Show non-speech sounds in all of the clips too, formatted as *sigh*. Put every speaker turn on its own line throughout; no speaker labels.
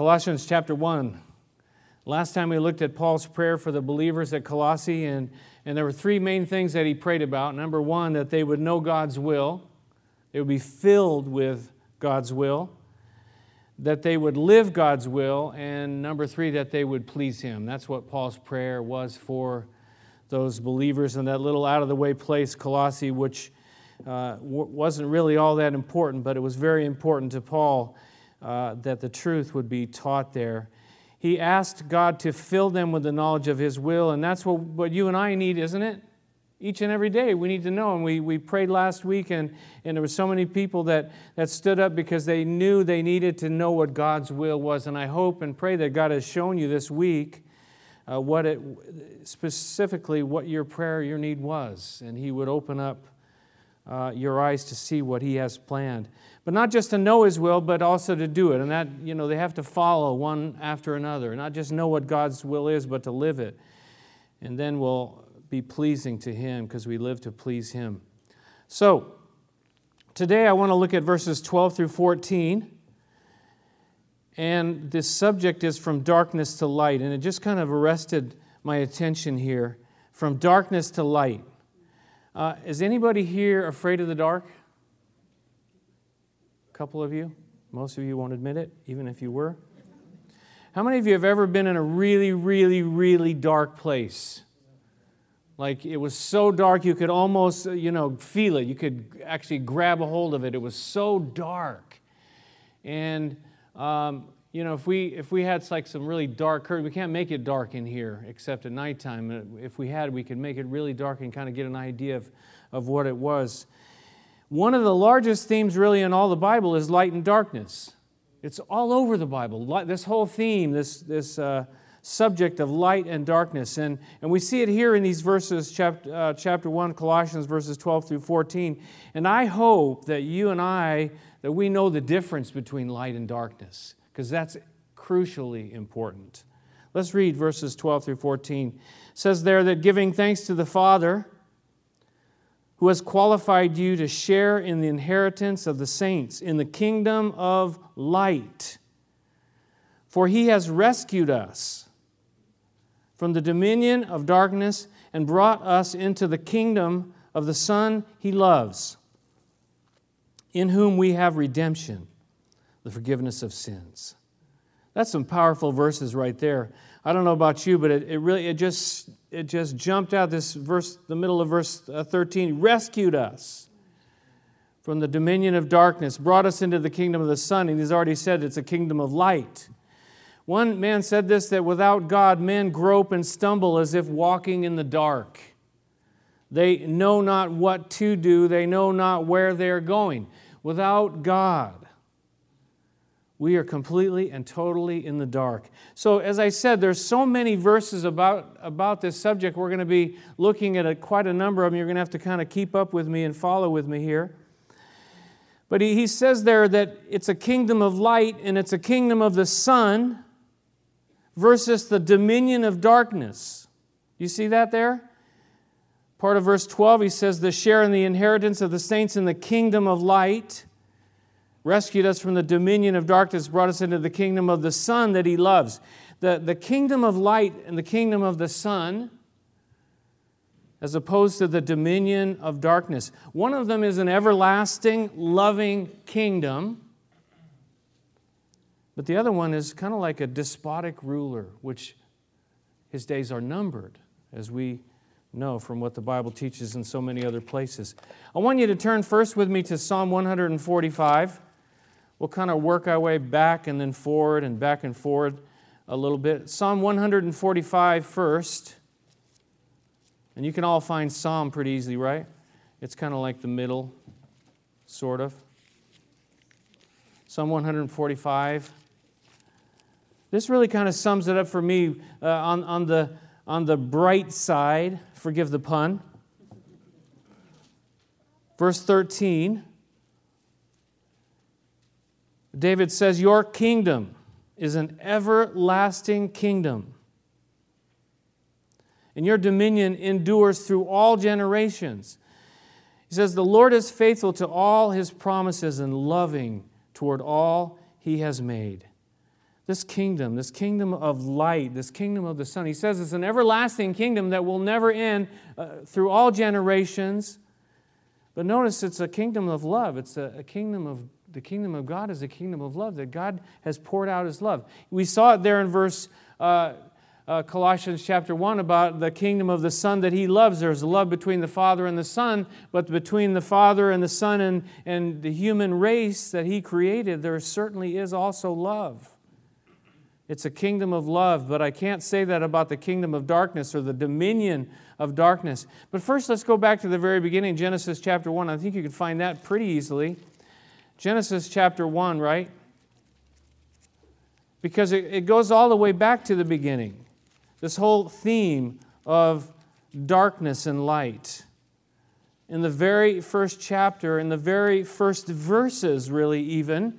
Colossians chapter 1. Last time we looked at Paul's prayer for the believers at Colossae, and, and there were three main things that he prayed about. Number one, that they would know God's will, they would be filled with God's will, that they would live God's will, and number three, that they would please Him. That's what Paul's prayer was for those believers in that little out of the way place, Colossae, which uh, wasn't really all that important, but it was very important to Paul uh, that the truth would be taught there. He asked God to fill them with the knowledge of His will, and that's what, what you and I need, isn't it? Each and every day we need to know. And we, we prayed last week, and, and there were so many people that, that stood up because they knew they needed to know what God's will was. And I hope and pray that God has shown you this week uh, what it specifically what your prayer, your need was, and He would open up uh, your eyes to see what He has planned. But not just to know His will, but also to do it. And that, you know, they have to follow one after another. Not just know what God's will is, but to live it. And then we'll be pleasing to Him because we live to please Him. So, today I want to look at verses 12 through 14. And this subject is from darkness to light. And it just kind of arrested my attention here from darkness to light. Uh, is anybody here afraid of the dark? Couple of you? Most of you won't admit it, even if you were. How many of you have ever been in a really, really, really dark place? Like it was so dark you could almost, you know, feel it. You could actually grab a hold of it. It was so dark. And um, you know, if we if we had like some really dark curtain, we can't make it dark in here except at nighttime. If we had, we could make it really dark and kind of get an idea of, of what it was. One of the largest themes, really, in all the Bible is light and darkness. It's all over the Bible. This whole theme, this this uh, subject of light and darkness, and and we see it here in these verses, chapter uh, chapter one, Colossians verses twelve through fourteen. And I hope that you and I that we know the difference between light and darkness because that's crucially important. Let's read verses 12 through 14. It says there that giving thanks to the Father who has qualified you to share in the inheritance of the saints in the kingdom of light. For he has rescued us from the dominion of darkness and brought us into the kingdom of the Son he loves, in whom we have redemption the forgiveness of sins. That's some powerful verses right there. I don't know about you, but it, it really it just it just jumped out this verse, the middle of verse uh, 13, rescued us from the dominion of darkness, brought us into the kingdom of the Son, and he's already said it's a kingdom of light. One man said this that without God, men grope and stumble as if walking in the dark. They know not what to do, they know not where they're going. Without God, we are completely and totally in the dark. So, as I said, there's so many verses about, about this subject. We're going to be looking at a, quite a number of them. You're going to have to kind of keep up with me and follow with me here. But he, he says there that it's a kingdom of light and it's a kingdom of the Son versus the dominion of darkness. You see that there? Part of verse 12, he says, the share in the inheritance of the saints in the kingdom of light rescued us from the dominion of darkness, brought us into the kingdom of the Son that He loves. The, the kingdom of light and the kingdom of the Son, as opposed to the dominion of darkness. One of them is an everlasting, loving kingdom, but the other one is kind of like a despotic ruler, which his days are numbered, as we know from what the Bible teaches in so many other places. I want you to turn first with me to Psalm 145 we'll kind of work our way back and then forward and back and forward a little bit. Psalm 145 first. And you can all find Psalm pretty easily, right? It's kind of like the middle, sort of. Psalm 145. This really kind of sums it up for me uh, on, on, the, on the bright side. Forgive the pun. Verse 13 David says, Your kingdom is an everlasting kingdom, and your dominion endures through all generations. He says, The Lord is faithful to all his promises and loving toward all he has made. this kingdom, this kingdom of light, this kingdom of the Son. He says it's an everlasting kingdom that will never end uh, through all generations. But notice it's a kingdom of love. It's a, a, kingdom of the kingdom of God is a kingdom of love that God has poured out His love. We saw it there in verse uh, uh, Colossians chapter one about the kingdom of the Son that He loves. There's love between the Father and the Son, but between the Father and the Son and, and the human race that He created, there certainly is also love. It's a kingdom of love, but I can't say that about the kingdom of darkness or the dominion of darkness. But first, let's go back to the very beginning, Genesis chapter 1. I think you can find that pretty easily. Genesis chapter 1, right? Because it, it goes all the way back to the beginning. This whole theme of darkness and light. In the very first chapter, in the very first verses, really, even,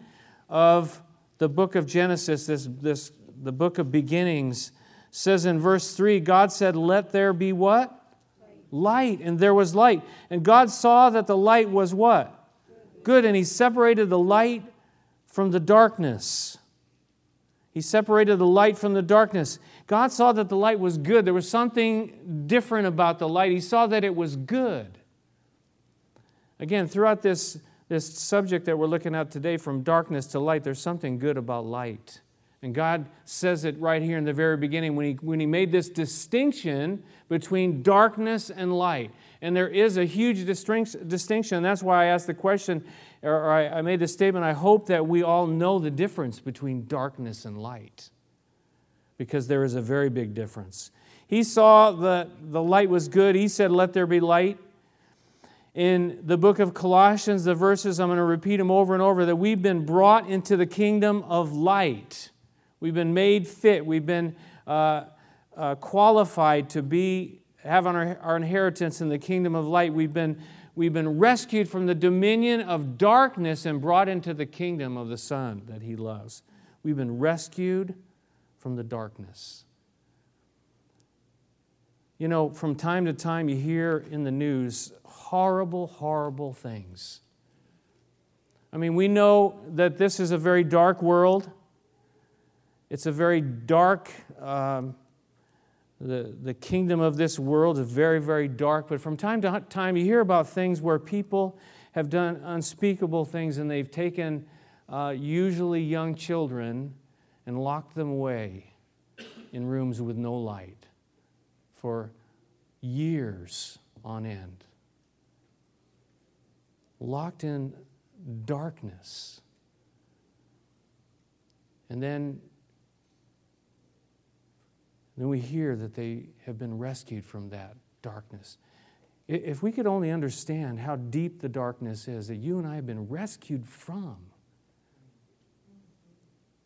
of the book of Genesis, this, this the book of beginnings, says in verse 3 God said, Let there be what? Light. And there was light. And God saw that the light was what? Good. And He separated the light from the darkness. He separated the light from the darkness. God saw that the light was good. There was something different about the light. He saw that it was good. Again, throughout this, this subject that we're looking at today, from darkness to light, there's something good about light. And God says it right here in the very beginning when he, when he made this distinction between darkness and light. And there is a huge distinction. That's why I asked the question, or I made the statement I hope that we all know the difference between darkness and light, because there is a very big difference. He saw that the light was good. He said, Let there be light. In the book of Colossians, the verses, I'm going to repeat them over and over, that we've been brought into the kingdom of light. We've been made fit. We've been uh, uh, qualified to be have our, our inheritance in the kingdom of light. We've been, we've been rescued from the dominion of darkness and brought into the kingdom of the Son that He loves. We've been rescued from the darkness. You know, from time to time, you hear in the news horrible, horrible things. I mean, we know that this is a very dark world. It's a very dark, um, the, the kingdom of this world is very, very dark. But from time to time, you hear about things where people have done unspeakable things and they've taken uh, usually young children and locked them away in rooms with no light for years on end. Locked in darkness. And then then we hear that they have been rescued from that darkness. If we could only understand how deep the darkness is that you and I have been rescued from,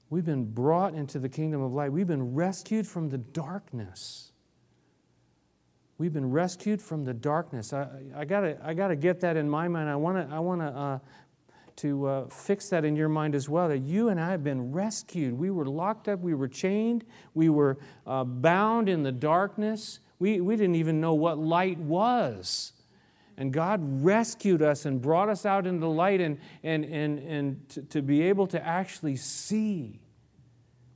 we've been brought into the kingdom of light. We've been rescued from the darkness. We've been rescued from the darkness. I, I got I to get that in my mind. I want to I wanna, uh, to uh, fix that in your mind as well that you and I have been rescued. We were locked up, we were chained, we were uh, bound in the darkness. We, we didn't even know what light was. And God rescued us and brought us out into the light and, and, and, and to, to be able to actually see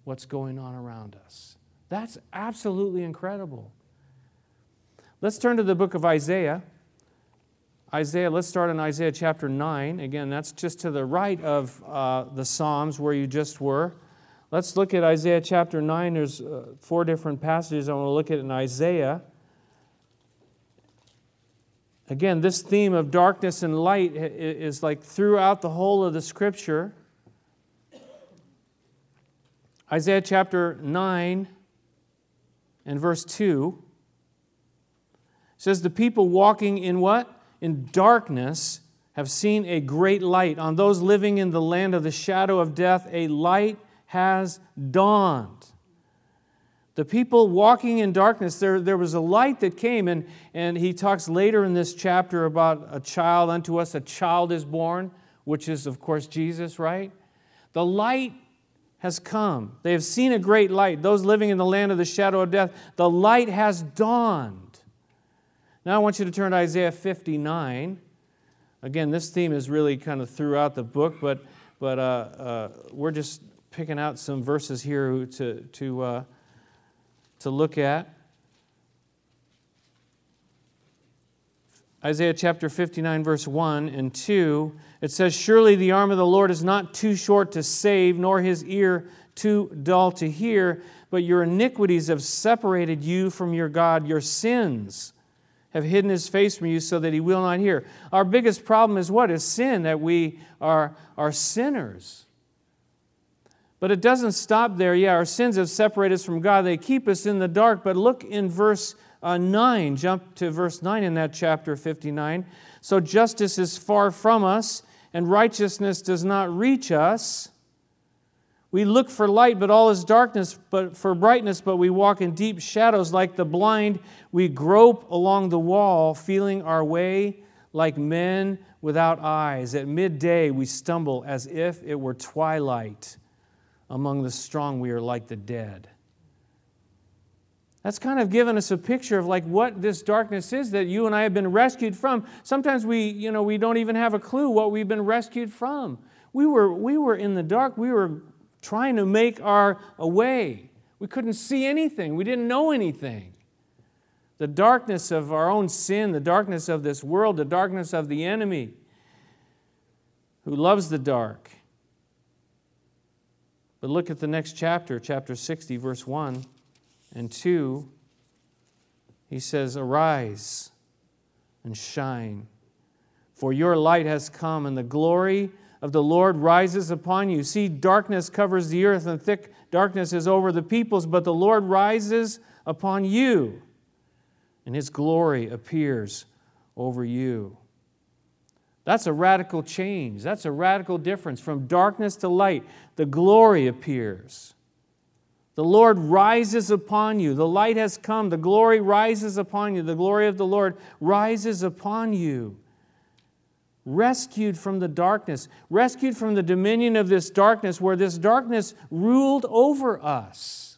what's going on around us. That's absolutely incredible. Let's turn to the book of Isaiah. Isaiah, let's start in Isaiah chapter 9. Again, that's just to the right of uh, the Psalms where you just were. Let's look at Isaiah chapter 9. There's uh, four different passages I want to look at in Isaiah. Again, this theme of darkness and light is like throughout the whole of the scripture. Isaiah chapter 9 and verse 2 says, The people walking in what? In darkness have seen a great light. On those living in the land of the shadow of death, a light has dawned. The people walking in darkness, there, there was a light that came, and, and he talks later in this chapter about a child unto us, a child is born, which is, of course, Jesus, right? The light has come. They have seen a great light. Those living in the land of the shadow of death, the light has dawned. Now I want you to turn to Isaiah 59. Again, this theme is really kind of throughout the book, but, but uh, uh, we're just picking out some verses here to, to, uh, to look at. Isaiah chapter 59, verse 1 and 2, it says, Surely the arm of the Lord is not too short to save, nor his ear too dull to hear, but your iniquities have separated you from your God. Your sins have hidden his face from you so that he will not hear. Our biggest problem is what? Is sin, that we are, are sinners. But it doesn't stop there. Yeah, our sins have separated us from God. They keep us in the dark. But look in verse uh, 9. Jump to verse 9 in that chapter 59. So justice is far from us, and righteousness does not reach us. We look for light, but all is darkness, but for brightness, but we walk in deep shadows like the blind. We grope along the wall, feeling our way like men without eyes. At midday, we stumble as if it were twilight. Among the strong, we are like the dead. That's kind of given us a picture of like what this darkness is that you and I have been rescued from. Sometimes we, you know, we don't even have a clue what we've been rescued from. We were, we were in the dark. We were trying to make our way. We couldn't see anything. We didn't know anything. The darkness of our own sin, the darkness of this world, the darkness of the enemy who loves the dark. But look at the next chapter, chapter 60, verse 1 and 2. He says, Arise and shine, for your light has come, and the glory of the Lord rises upon you. See, darkness covers the earth, and thick darkness is over the peoples, but the Lord rises upon you, and his glory appears over you. That's a radical change. That's a radical difference. From darkness to light, the glory appears. The Lord rises upon you. The light has come. The glory rises upon you. The glory of the Lord rises upon you. Rescued from the darkness, rescued from the dominion of this darkness, where this darkness ruled over us.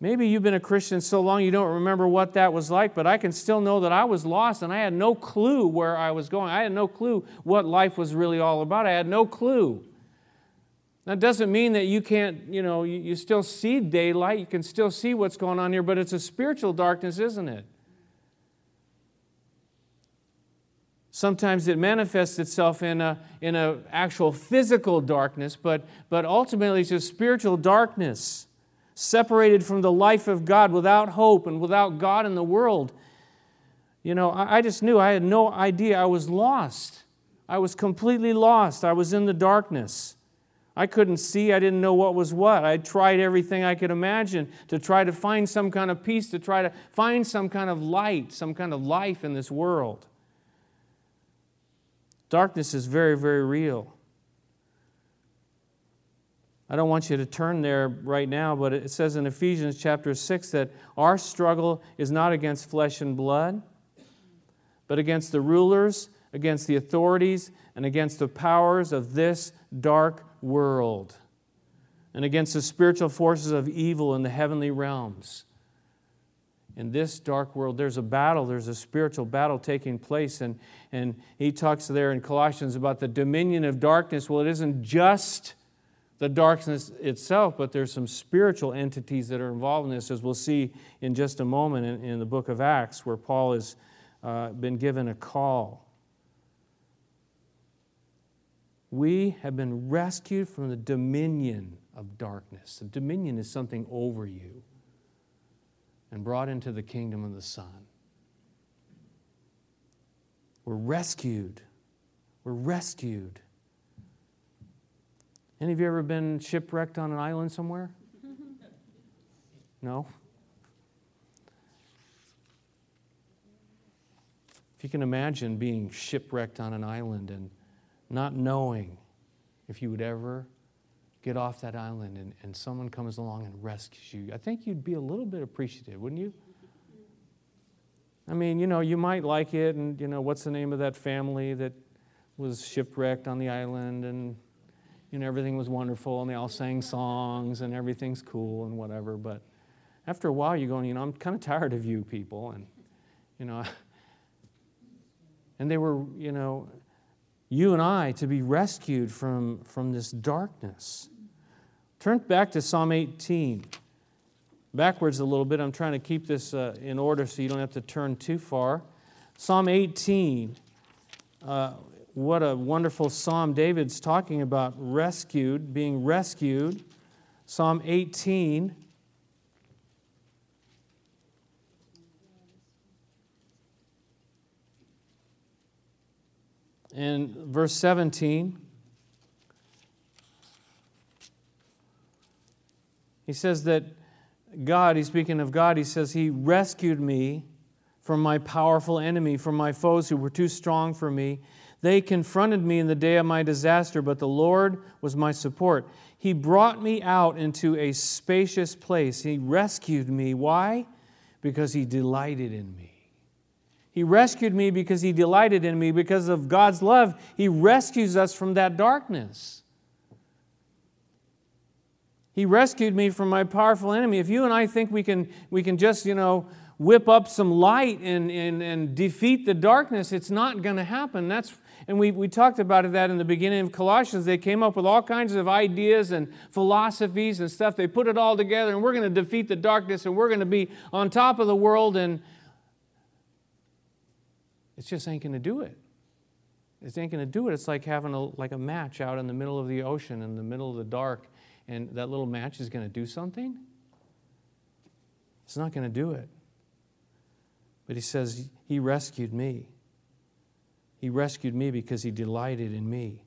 Maybe you've been a Christian so long you don't remember what that was like, but I can still know that I was lost and I had no clue where I was going. I had no clue what life was really all about. I had no clue. That doesn't mean that you can't, you know, you, still see daylight, you can still see what's going on here, but it's a spiritual darkness, isn't it? Sometimes it manifests itself in a in a actual physical darkness, but, but ultimately it's a spiritual darkness separated from the life of God, without hope and without God in the world. You know, I just knew I had no idea I was lost. I was completely lost. I was in the darkness. I couldn't see. I didn't know what was what. I tried everything I could imagine to try to find some kind of peace, to try to find some kind of light, some kind of life in this world. Darkness is very, very real. I don't want you to turn there right now, but it says in Ephesians chapter 6 that our struggle is not against flesh and blood, but against the rulers, against the authorities, and against the powers of this dark world, and against the spiritual forces of evil in the heavenly realms. In this dark world, there's a battle, there's a spiritual battle taking place. And, and he talks there in Colossians about the dominion of darkness. Well, it isn't just the darkness itself, but there's some spiritual entities that are involved in this, as we'll see in just a moment in, in the book of Acts, where Paul has uh, been given a call. We have been rescued from the dominion of darkness. The dominion is something over you, and brought into the kingdom of the Son. We're rescued. We're rescued any of you ever been shipwrecked on an island somewhere? No? If you can imagine being shipwrecked on an island and not knowing if you would ever get off that island and, and someone comes along and rescues you, I think you'd be a little bit appreciative, wouldn't you? I mean, you know, you might like it, and, you know, what's the name of that family that was shipwrecked on the island and you know, everything was wonderful and they all sang songs and everything's cool and whatever. But after a while, you're going, you know, I'm kind of tired of you people. And, you know, *laughs* and they were, you know, you and I to be rescued from, from this darkness. Turn back to Psalm 18. Backwards a little bit. I'm trying to keep this uh, in order so you don't have to turn too far. Psalm 18. Uh, what a wonderful psalm. David's talking about rescued, being rescued. Psalm 18. And verse 17, he says that God, he's speaking of God, he says, He rescued me from my powerful enemy, from my foes who were too strong for me. They confronted me in the day of my disaster, but the Lord was my support. He brought me out into a spacious place. He rescued me. Why? Because He delighted in me. He rescued me because He delighted in me. Because of God's love, He rescues us from that darkness. He rescued me from my powerful enemy. If you and I think we can, we can just, you know, whip up some light and, and, and defeat the darkness, it's not going to happen. That's, and we, we talked about that in the beginning of Colossians. They came up with all kinds of ideas and philosophies and stuff. They put it all together, and we're going to defeat the darkness, and we're going to be on top of the world. And it just ain't going to do it. It ain't going to do it. It's like having a, like a match out in the middle of the ocean, in the middle of the dark, and that little match is going to do something. It's not going to do it. But he says, He rescued me. He rescued me because He delighted in me.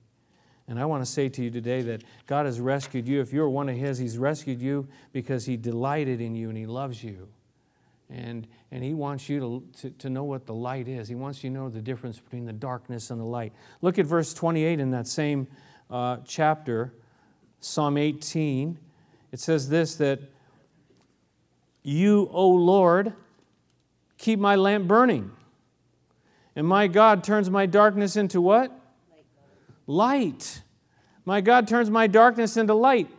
And I want to say to you today that God has rescued you. If you're one of His, He's rescued you because He delighted in you and He loves you. And, and he wants you to, to, to, know what the light is. He wants you to know the difference between the darkness and the light. Look at verse 28 in that same uh, chapter, Psalm 18. It says this that you, O Lord, keep my lamp burning. And my God turns my darkness into what? Light. My God turns my darkness into light.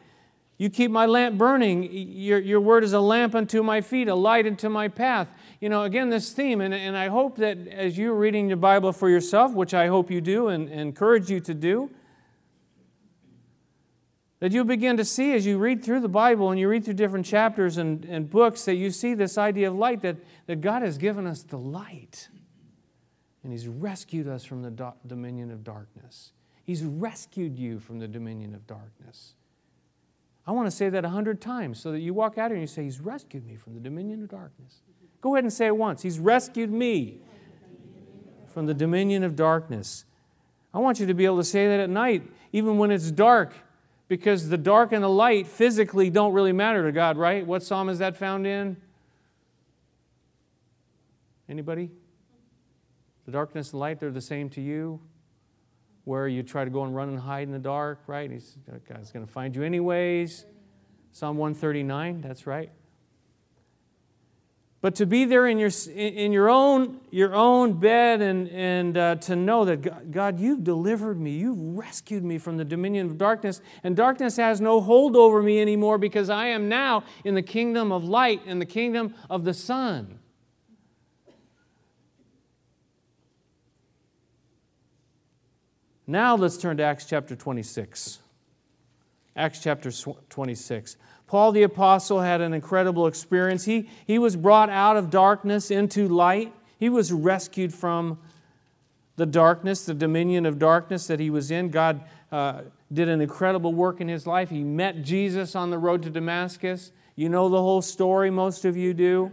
You keep my lamp burning. Your, your word is a lamp unto my feet, a light unto my path. You know, again, this theme, and, and I hope that as you're reading the Bible for yourself, which I hope you do and, and encourage you to do, that you begin to see as you read through the Bible and you read through different chapters and, and books that you see this idea of light, that, that God has given us the light. And He's rescued us from the do- dominion of darkness. He's rescued you from the dominion of darkness. I want to say that a hundred times so that you walk out here and you say, He's rescued me from the dominion of darkness. Go ahead and say it once. He's rescued me from the dominion of darkness. I want you to be able to say that at night, even when it's dark, because the dark and the light physically don't really matter to God, right? What psalm is that found in? Anybody? The darkness and light, they're the same to you where you try to go and run and hide in the dark, right? He's, God's going to find you anyways. Psalm 139, that's right. But to be there in your, in your, own, your own bed and, and uh, to know that God, God, you've delivered me, you've rescued me from the dominion of darkness, and darkness has no hold over me anymore because I am now in the kingdom of light, in the kingdom of the Son. Now let's turn to Acts chapter 26. Acts chapter 26. Paul the Apostle had an incredible experience. He, he was brought out of darkness into light, he was rescued from the darkness, the dominion of darkness that he was in. God uh, did an incredible work in his life. He met Jesus on the road to Damascus. You know the whole story, most of you do.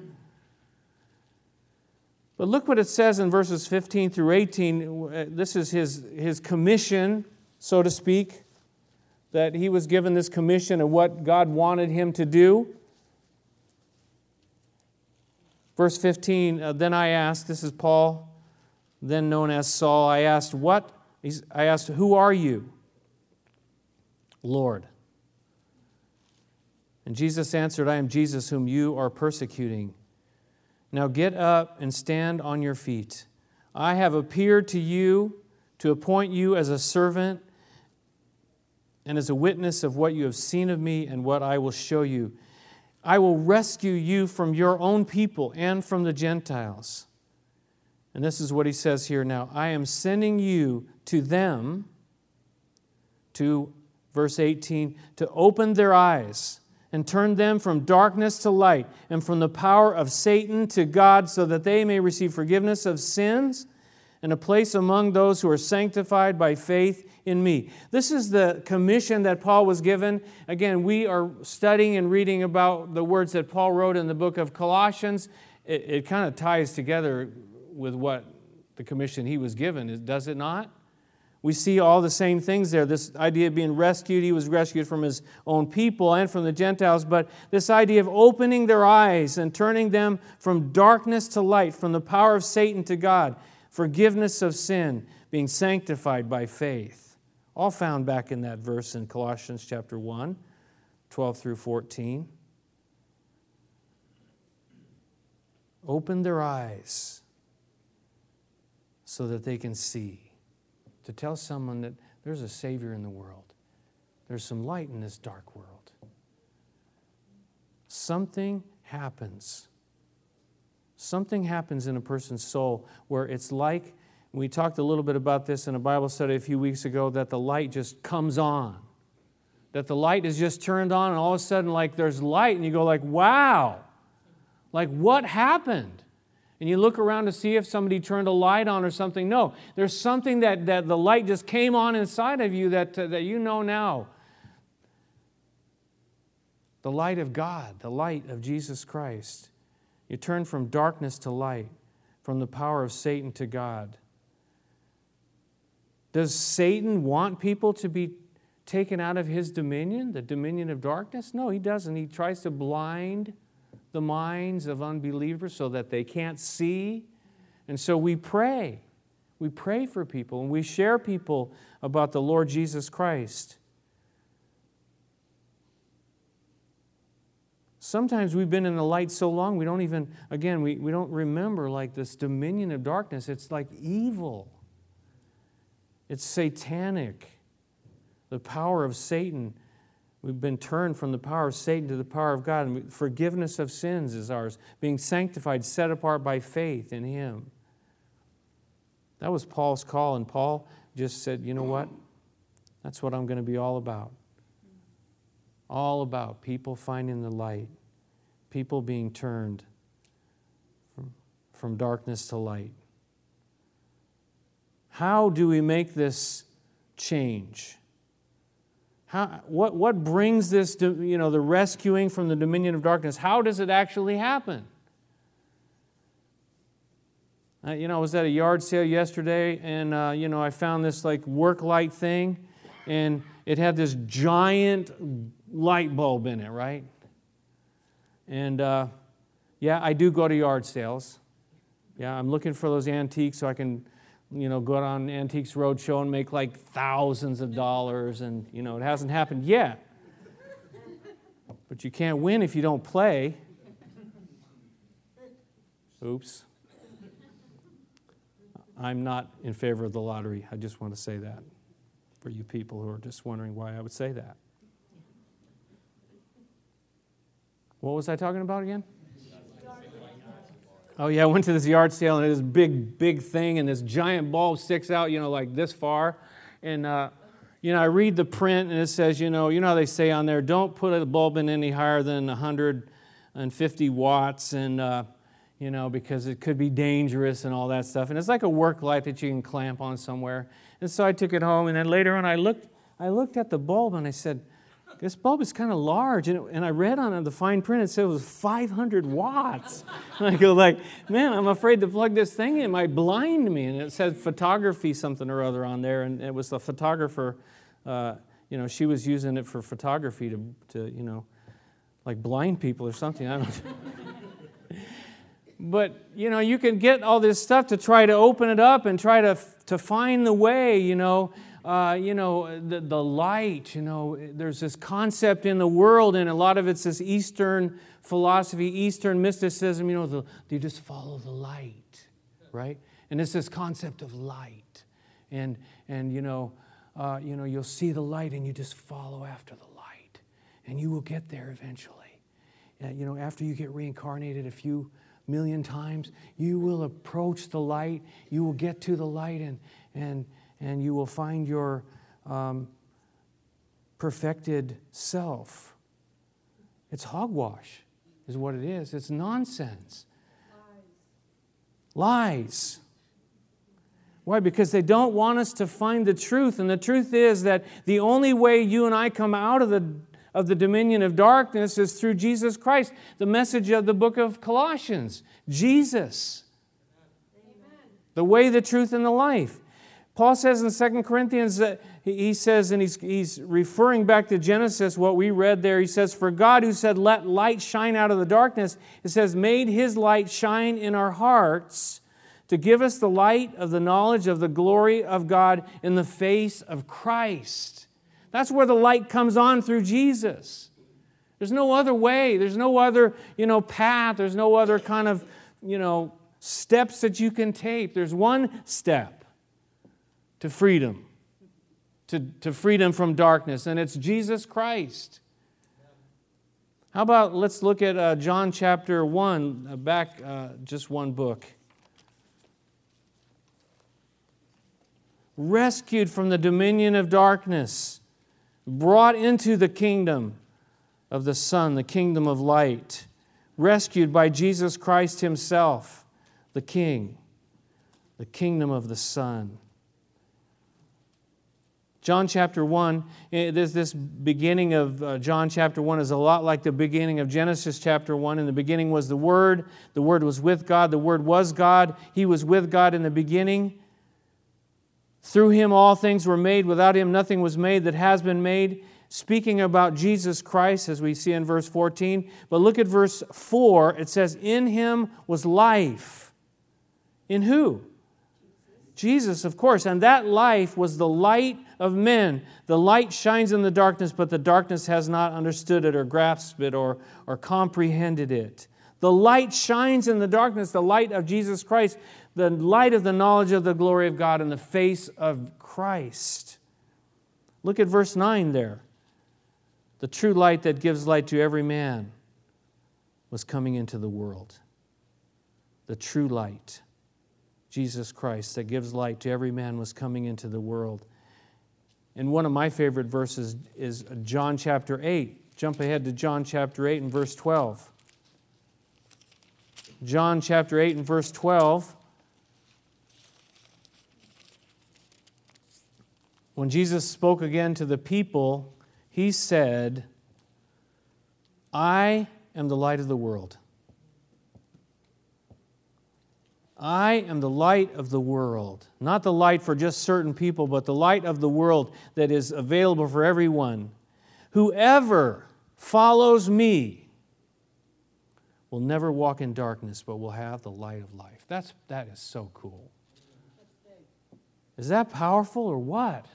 But look what it says in verses 15 through 18. This is his, his commission, so to speak, that he was given this commission of what God wanted him to do. Verse 15, uh, then I asked, this is Paul, then known as Saul, I asked, what? I asked, who are you? Lord. And Jesus answered, I am Jesus whom you are persecuting. Now get up and stand on your feet. I have appeared to you to appoint you as a servant and as a witness of what you have seen of me and what I will show you. I will rescue you from your own people and from the Gentiles. And this is what he says here now I am sending you to them, to verse 18, to open their eyes and turn them from darkness to light and from the power of Satan to God, so that they may receive forgiveness of sins and a place among those who are sanctified by faith in me. This is the commission that Paul was given. Again, we are studying and reading about the words that Paul wrote in the book of Colossians. It, it kind of ties together with what the commission he was given, does it not? we see all the same things there. This idea of being rescued, he was rescued from his own people and from the Gentiles, but this idea of opening their eyes and turning them from darkness to light, from the power of Satan to God, forgiveness of sin, being sanctified by faith. All found back in that verse in Colossians chapter 1, 12 through 14. Open their eyes so that they can see to tell someone that there's a Savior in the world, there's some light in this dark world. Something happens. Something happens in a person's soul where it's like, we talked a little bit about this in a Bible study a few weeks ago, that the light just comes on. That the light is just turned on, and all of a sudden, like there's light, and you go like, wow, like what happened? and you look around to see if somebody turned a light on or something. No, there's something that, that the light just came on inside of you that, uh, that you know now. The light of God, the light of Jesus Christ. You turn from darkness to light, from the power of Satan to God. Does Satan want people to be taken out of his dominion, the dominion of darkness? No, he doesn't. He tries to blind the minds of unbelievers so that they can't see. And so we pray. We pray for people and we share people about the Lord Jesus Christ. Sometimes we've been in the light so long we don't even, again, we, we don't remember like this dominion of darkness. It's like evil, it's satanic. The power of Satan We've been turned from the power of Satan to the power of God. And forgiveness of sins is ours, being sanctified, set apart by faith in Him. That was Paul's call, and Paul just said, you know what? That's what I'm going to be all about. All about people finding the light, people being turned from, from darkness to light. How do we make this change? How, what, what brings this, to, you know, the rescuing from the dominion of darkness? How does it actually happen? Uh, you know, I was at a yard sale yesterday, and uh, you know, I found this like work light thing, and it had this giant light bulb in it, right? And uh, yeah, I do go to yard sales. Yeah, I'm looking for those antiques so I can you know, go on Antiques Roadshow and make like thousands of dollars, and, you know, it hasn't happened yet. But you can't win if you don't play. Oops. I'm not in favor of the lottery. I just want to say that for you people who are just wondering why I would say that. What was I talking about again? Oh, yeah, I went to this yard sale and this big, big thing, and this giant bulb sticks out, you know, like this far. And, uh, you know, I read the print and it says, you know, you know how they say on there, don't put a bulb in any higher than 150 watts, and, uh, you know, because it could be dangerous and all that stuff. And it's like a work light that you can clamp on somewhere. And so I took it home, and then later on I looked, I looked at the bulb and I said, this bulb is kind of large. And, and I read on the fine print, it said it was 500 watts. And *laughs* I go like, man, I'm afraid to plug this thing in. It might blind me. And it said photography something or other on there. And it was the photographer, uh, you know, she was using it for photography to, to, you know, like blind people or something. I don't know. but you know you can get all this stuff to try to open it up and try to to find the way you know uh, you know, the, the light, you know, there's this concept in the world, and a lot of it's this Eastern philosophy, Eastern mysticism, you know, the, you just follow the light, right? And it's this concept of light. And, and you, know, uh, you know, you'll see the light and you just follow after the light, and you will get there eventually. Uh, you know, after you get reincarnated a few million times, you will approach the light. You will get to the light and, and, and you will find your um, perfected self. It's hogwash, is what it is. It's nonsense. Lies. Lies. Why? Because they don't want us to find the truth. And the truth is that the only way you and I come out of the, of the dominion of darkness is through Jesus Christ. The message of the book of Colossians Jesus. Amen. The way, the truth, and the life. Paul says in 2 Corinthians that he says, and he's, he's referring back to Genesis, what we read there. He says, For God, who said, Let light shine out of the darkness, it says, made his light shine in our hearts to give us the light of the knowledge of the glory of God in the face of Christ. That's where the light comes on through Jesus. There's no other way. There's no other, you know, path. There's no other kind of, you know, steps that you can take. There's one step to freedom, to, to freedom from darkness, and it's Jesus Christ. How about let's look at uh, John chapter 1, uh, back uh, just one book. rescued from the dominion of darkness, brought into the kingdom of the Son, the kingdom of light, rescued by Jesus Christ Himself, the King, the kingdom of the Son. John chapter 1, eh, this, this beginning of uh, John chapter 1 is a lot like the beginning of Genesis chapter 1. In the beginning was the Word, the Word was with God, the Word was God, He was with God in the beginning. Through him all things were made. Without him nothing was made that has been made. Speaking about Jesus Christ, as we see in verse 14. But look at verse 4. It says, In him was life. In who? Jesus, of course. And that life was the light of men. The light shines in the darkness, but the darkness has not understood it or grasped it or, or comprehended it. The light shines in the darkness, the light of Jesus Christ the light of the knowledge of the glory of God in the face of Christ. Look at verse 9 there. The true light that gives light to every man was coming into the world. The true light, Jesus Christ, that gives light to every man was coming into the world. And one of my favorite verses is John chapter 8. Jump ahead to John chapter 8 and verse 12. John chapter 8 and verse 12. When Jesus spoke again to the people, he said, I am the light of the world. I am the light of the world. Not the light for just certain people, but the light of the world that is available for everyone. Whoever follows me will never walk in darkness, but will have the light of life. That's, that is so cool. Is that powerful or what?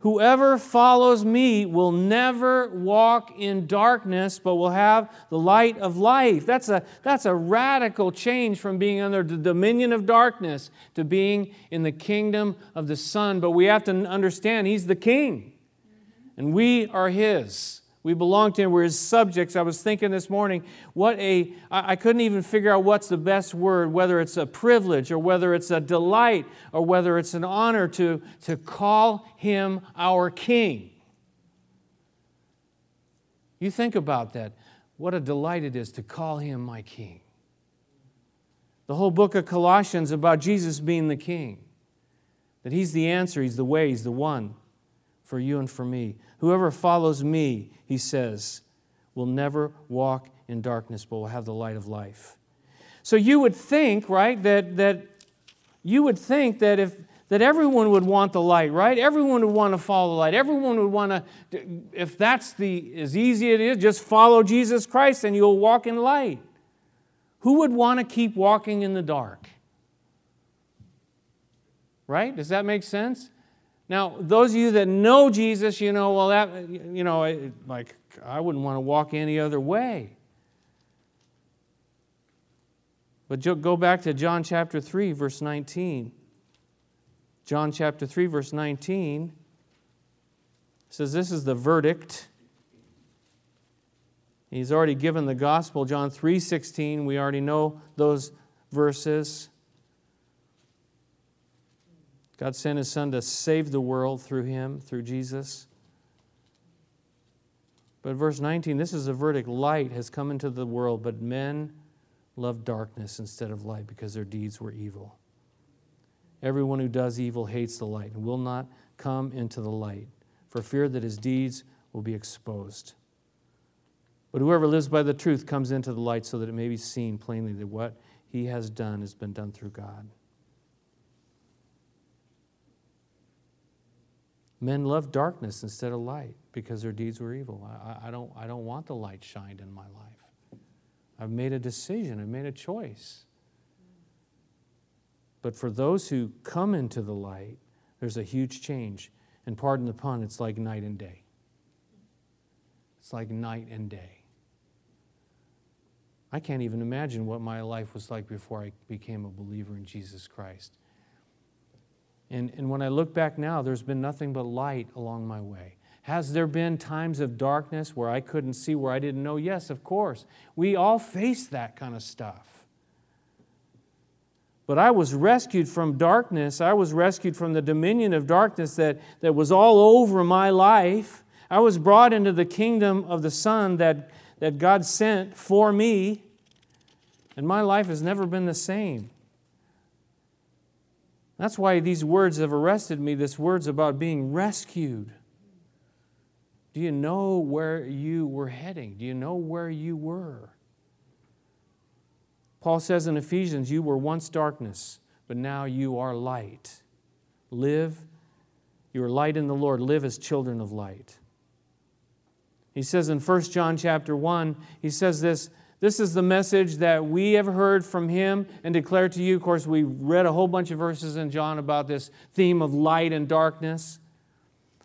Whoever follows me will never walk in darkness, but will have the light of life. That's a, that's a radical change from being under the dominion of darkness to being in the kingdom of the Son. But we have to understand He's the King, and we are His. We belong to him. We're his subjects. I was thinking this morning, what a, I couldn't even figure out what's the best word, whether it's a privilege or whether it's a delight or whether it's an honor to, to call him our king. You think about that. What a delight it is to call him my king. The whole book of Colossians about Jesus being the king, that he's the answer, he's the way, he's the one for you and for me. Whoever follows me, he says, will never walk in darkness, but will have the light of life. So you would think, right, that, that you would think that if that everyone would want the light, right? Everyone would want to follow the light. Everyone would want to, if that's the as easy it is, just follow Jesus Christ and you'll walk in light. Who would want to keep walking in the dark? Right? Does that make sense? Now, those of you that know Jesus, you know, well, that, you know, like, I wouldn't want to walk any other way. But go back to John chapter 3, verse 19. John chapter 3, verse 19 says, This is the verdict. He's already given the gospel, John 3:16. We already know those verses. God sent his son to save the world through him, through Jesus. But verse 19, this is a verdict. Light has come into the world, but men love darkness instead of light because their deeds were evil. Everyone who does evil hates the light and will not come into the light for fear that his deeds will be exposed. But whoever lives by the truth comes into the light so that it may be seen plainly that what he has done has been done through God. Men love darkness instead of light because their deeds were evil. I, I, don't, I don't want the light shined in my life. I've made a decision, I've made a choice. But for those who come into the light, there's a huge change. And pardon the pun, it's like night and day. It's like night and day. I can't even imagine what my life was like before I became a believer in Jesus Christ. And, and when I look back now, there's been nothing but light along my way. Has there been times of darkness where I couldn't see, where I didn't know? Yes, of course. We all face that kind of stuff. But I was rescued from darkness. I was rescued from the dominion of darkness that, that was all over my life. I was brought into the kingdom of the Son that, that God sent for me, and my life has never been the same. That's why these words have arrested me this words about being rescued. Do you know where you were heading? Do you know where you were? Paul says in Ephesians, You were once darkness, but now you are light. Live, you are light in the Lord. Live as children of light. He says in 1 John chapter 1, he says this this is the message that we have heard from him and declared to you. Of course, we read a whole bunch of verses in John about this theme of light and darkness.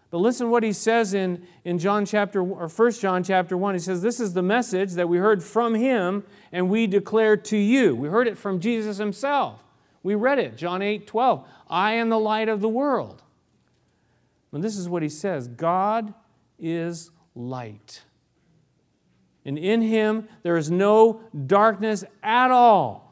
But listen what he says in, in John chapter or 1 John chapter 1. He says, This is the message that we heard from him and we declare to you. We heard it from Jesus himself. We read it, John 8, 12. I am the light of the world. And this is what he says God is light and in him there is no darkness at all.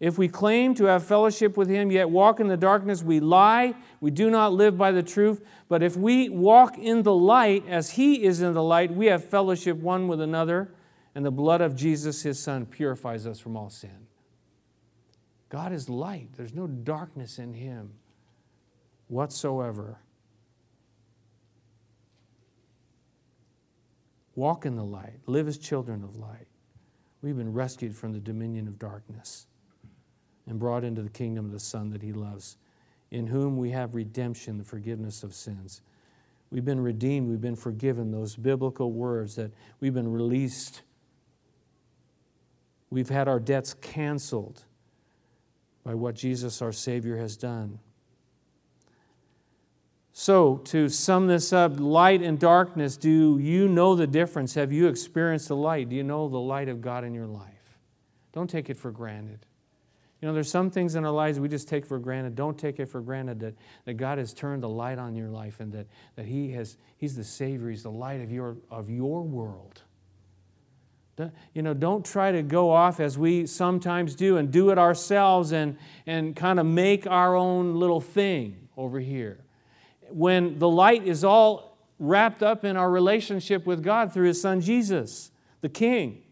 If we claim to have fellowship with him, yet walk in the darkness, we lie. We do not live by the truth. But if we walk in the light as he is in the light, we have fellowship one with another, and the blood of Jesus, his son, purifies us from all sin. God is light, there's no darkness in him whatsoever. Walk in the light. Live as children of light. We've been rescued from the dominion of darkness and brought into the kingdom of the Son that He loves, in whom we have redemption, the forgiveness of sins. We've been redeemed, we've been forgiven, those biblical words that we've been released. We've had our debts canceled by what Jesus, our Savior, has done. So, to sum this up, light and darkness, do you know the difference? Have you experienced the light? Do you know the light of God in your life? Don't take it for granted. You know, there's some things in our lives we just take for granted. Don't take it for granted that, that God has turned the light on your life and that, that he has, He's the Savior, He's the light of your, of your world. You know, don't try to go off as we sometimes do and do it ourselves and, and kind of make our own little thing over here when the light is all wrapped up in our relationship with God through His Son Jesus, the King.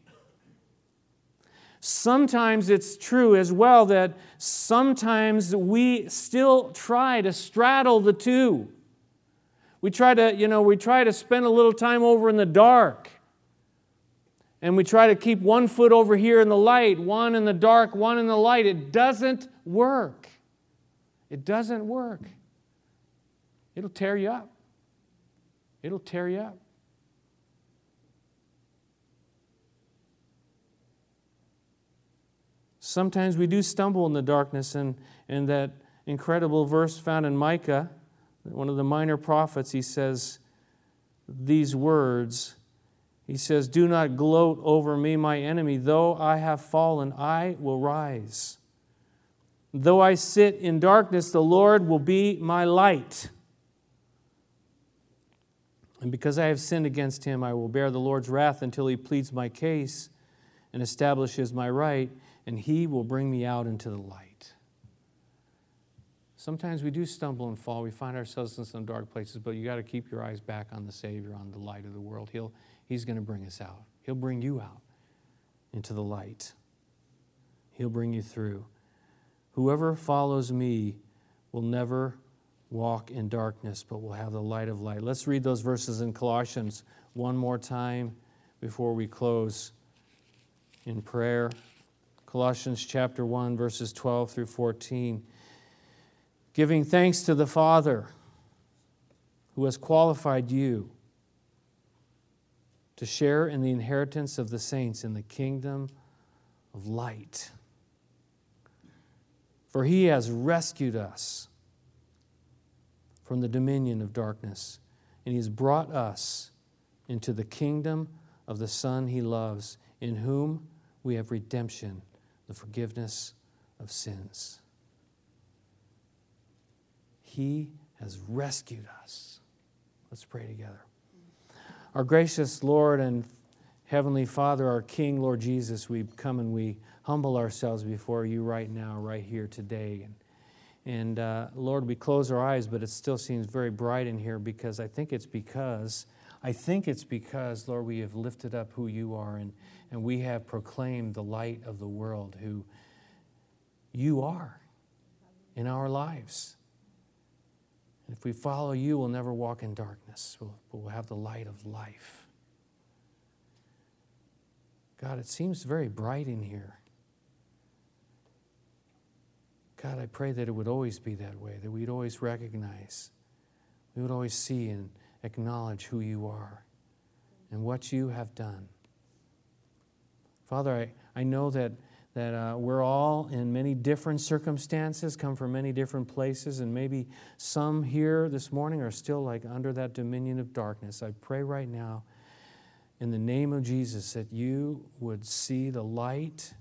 Sometimes it's true as well that sometimes we still try to straddle the two. We try to, you know, we try to spend a little time over in the dark. And we try to keep one foot over here in the light, one in the dark, one in the light. It doesn't work. It doesn't work. It'll tear you up. It'll tear you up. Sometimes we do stumble in the darkness, and, and that incredible verse found in Micah, one of the minor prophets, he says these words. He says, Do not gloat over me, my enemy. Though I have fallen, I will rise. Though I sit in darkness, the Lord will be my light. And because I have sinned against him, I will bear the Lord's wrath until he pleads my case and establishes my right, and he will bring me out into the light. Sometimes we do stumble and fall. We find ourselves in some dark places, but you got to keep your eyes back on the Savior, on the light of the world. He'll, he's going to bring us out. He'll bring you out into the light. He'll bring you through. Whoever follows me will never walk in darkness, but will have the light of light. Let's read those verses in Colossians one more time before we close in prayer. Colossians chapter 1, verses 12 through 14. Giving thanks to the Father who has qualified you to share in the inheritance of the saints in the kingdom of light. For he has rescued us from the dominion of darkness, and he has brought us into the kingdom of the Son he loves, in whom we have redemption, the forgiveness of sins. He has rescued us. Let's pray together. Our gracious Lord and Heavenly Father, our King, Lord Jesus, we come and we humble ourselves before you right now, right here today. And uh, Lord, we close our eyes, but it still seems very bright in here because I think it's because, I think it's because, Lord, we have lifted up who you are and, and we have proclaimed the light of the world, who you are in our lives. And if we follow you, we'll never walk in darkness, we'll, we'll have the light of life. God, it seems very bright in here. God, I pray that it would always be that way, that we'd always recognize, we would always see and acknowledge who you are and what you have done. Father, I, I know that, that uh, we're all in many different circumstances, come from many different places, and maybe some here this morning are still like under that dominion of darkness. I pray right now in the name of Jesus that you would see the light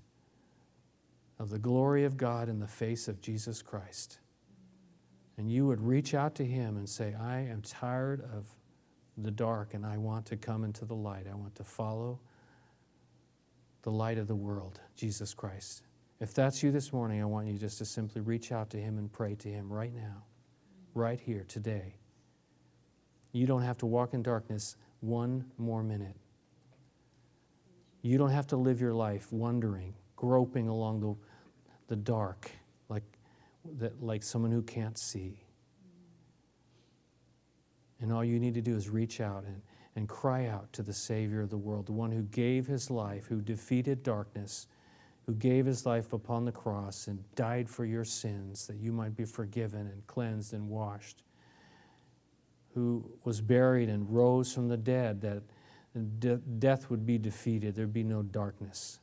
of the glory of God in the face of Jesus Christ. And you would reach out to him and say, I am tired of the dark and I want to come into the light. I want to follow the light of the world, Jesus Christ. If that's you this morning, I want you just to simply reach out to him and pray to him right now, right here, today. You don't have to walk in darkness one more minute. You don't have to live your life wondering, groping along the the dark, like, that, like someone who can't see. And all you need to do is reach out and, and cry out to the Savior of the world, the one who gave his life, who defeated darkness, who gave his life upon the cross and died for your sins that you might be forgiven and cleansed and washed, who was buried and rose from the dead that de- death would be defeated, there'd be no darkness.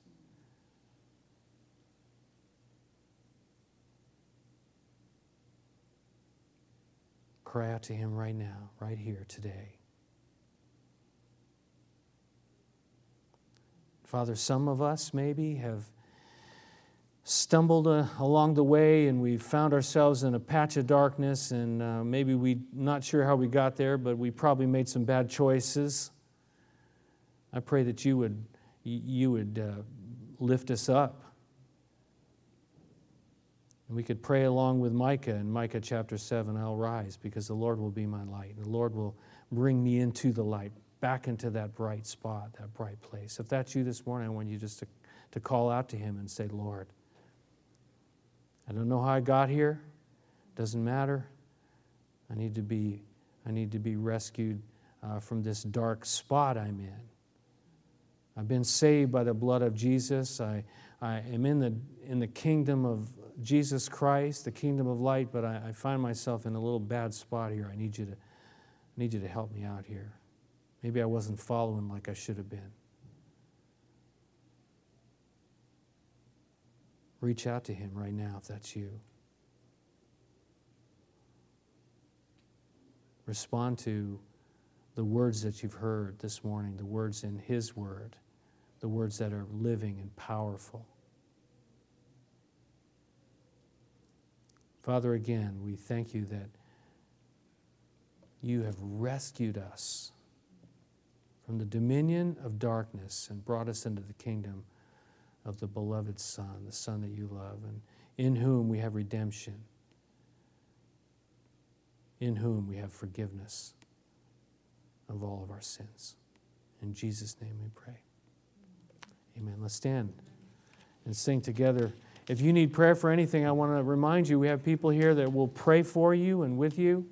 Cry out to Him right now, right here, today. Father, some of us maybe have stumbled uh, along the way and we found ourselves in a patch of darkness and uh, maybe we not sure how we got there but we probably made some bad choices i pray that you would you would uh, lift us up and we could pray along with Micah in Micah chapter 7 I'll rise because the Lord will be my light. And the Lord will bring me into the light, back into that bright spot, that bright place. If that's you this morning, I want you just to, to call out to Him and say, Lord, I don't know how I got here. Doesn't matter. I need to be, I need to be rescued uh, from this dark spot I'm in. I've been saved by the blood of Jesus. I, I am in the, in the kingdom of, Jesus Christ, the kingdom of light, but I, I, find myself in a little bad spot here. I need you to, I need you to help me out here. Maybe I wasn't following like I should have been. Reach out to him right now if that's you. Respond to the words that you've heard this morning, the words in his word, the words that are living and powerful. Father, again, we thank you that you have rescued us from the dominion of darkness and brought us into the kingdom of the beloved Son, the Son that you love, and in whom we have redemption, in whom we have forgiveness of all of our sins. In Jesus' name we pray. Amen. Let's stand and sing together. If you need prayer for anything, I want to remind you we have people here that will pray for you and with you.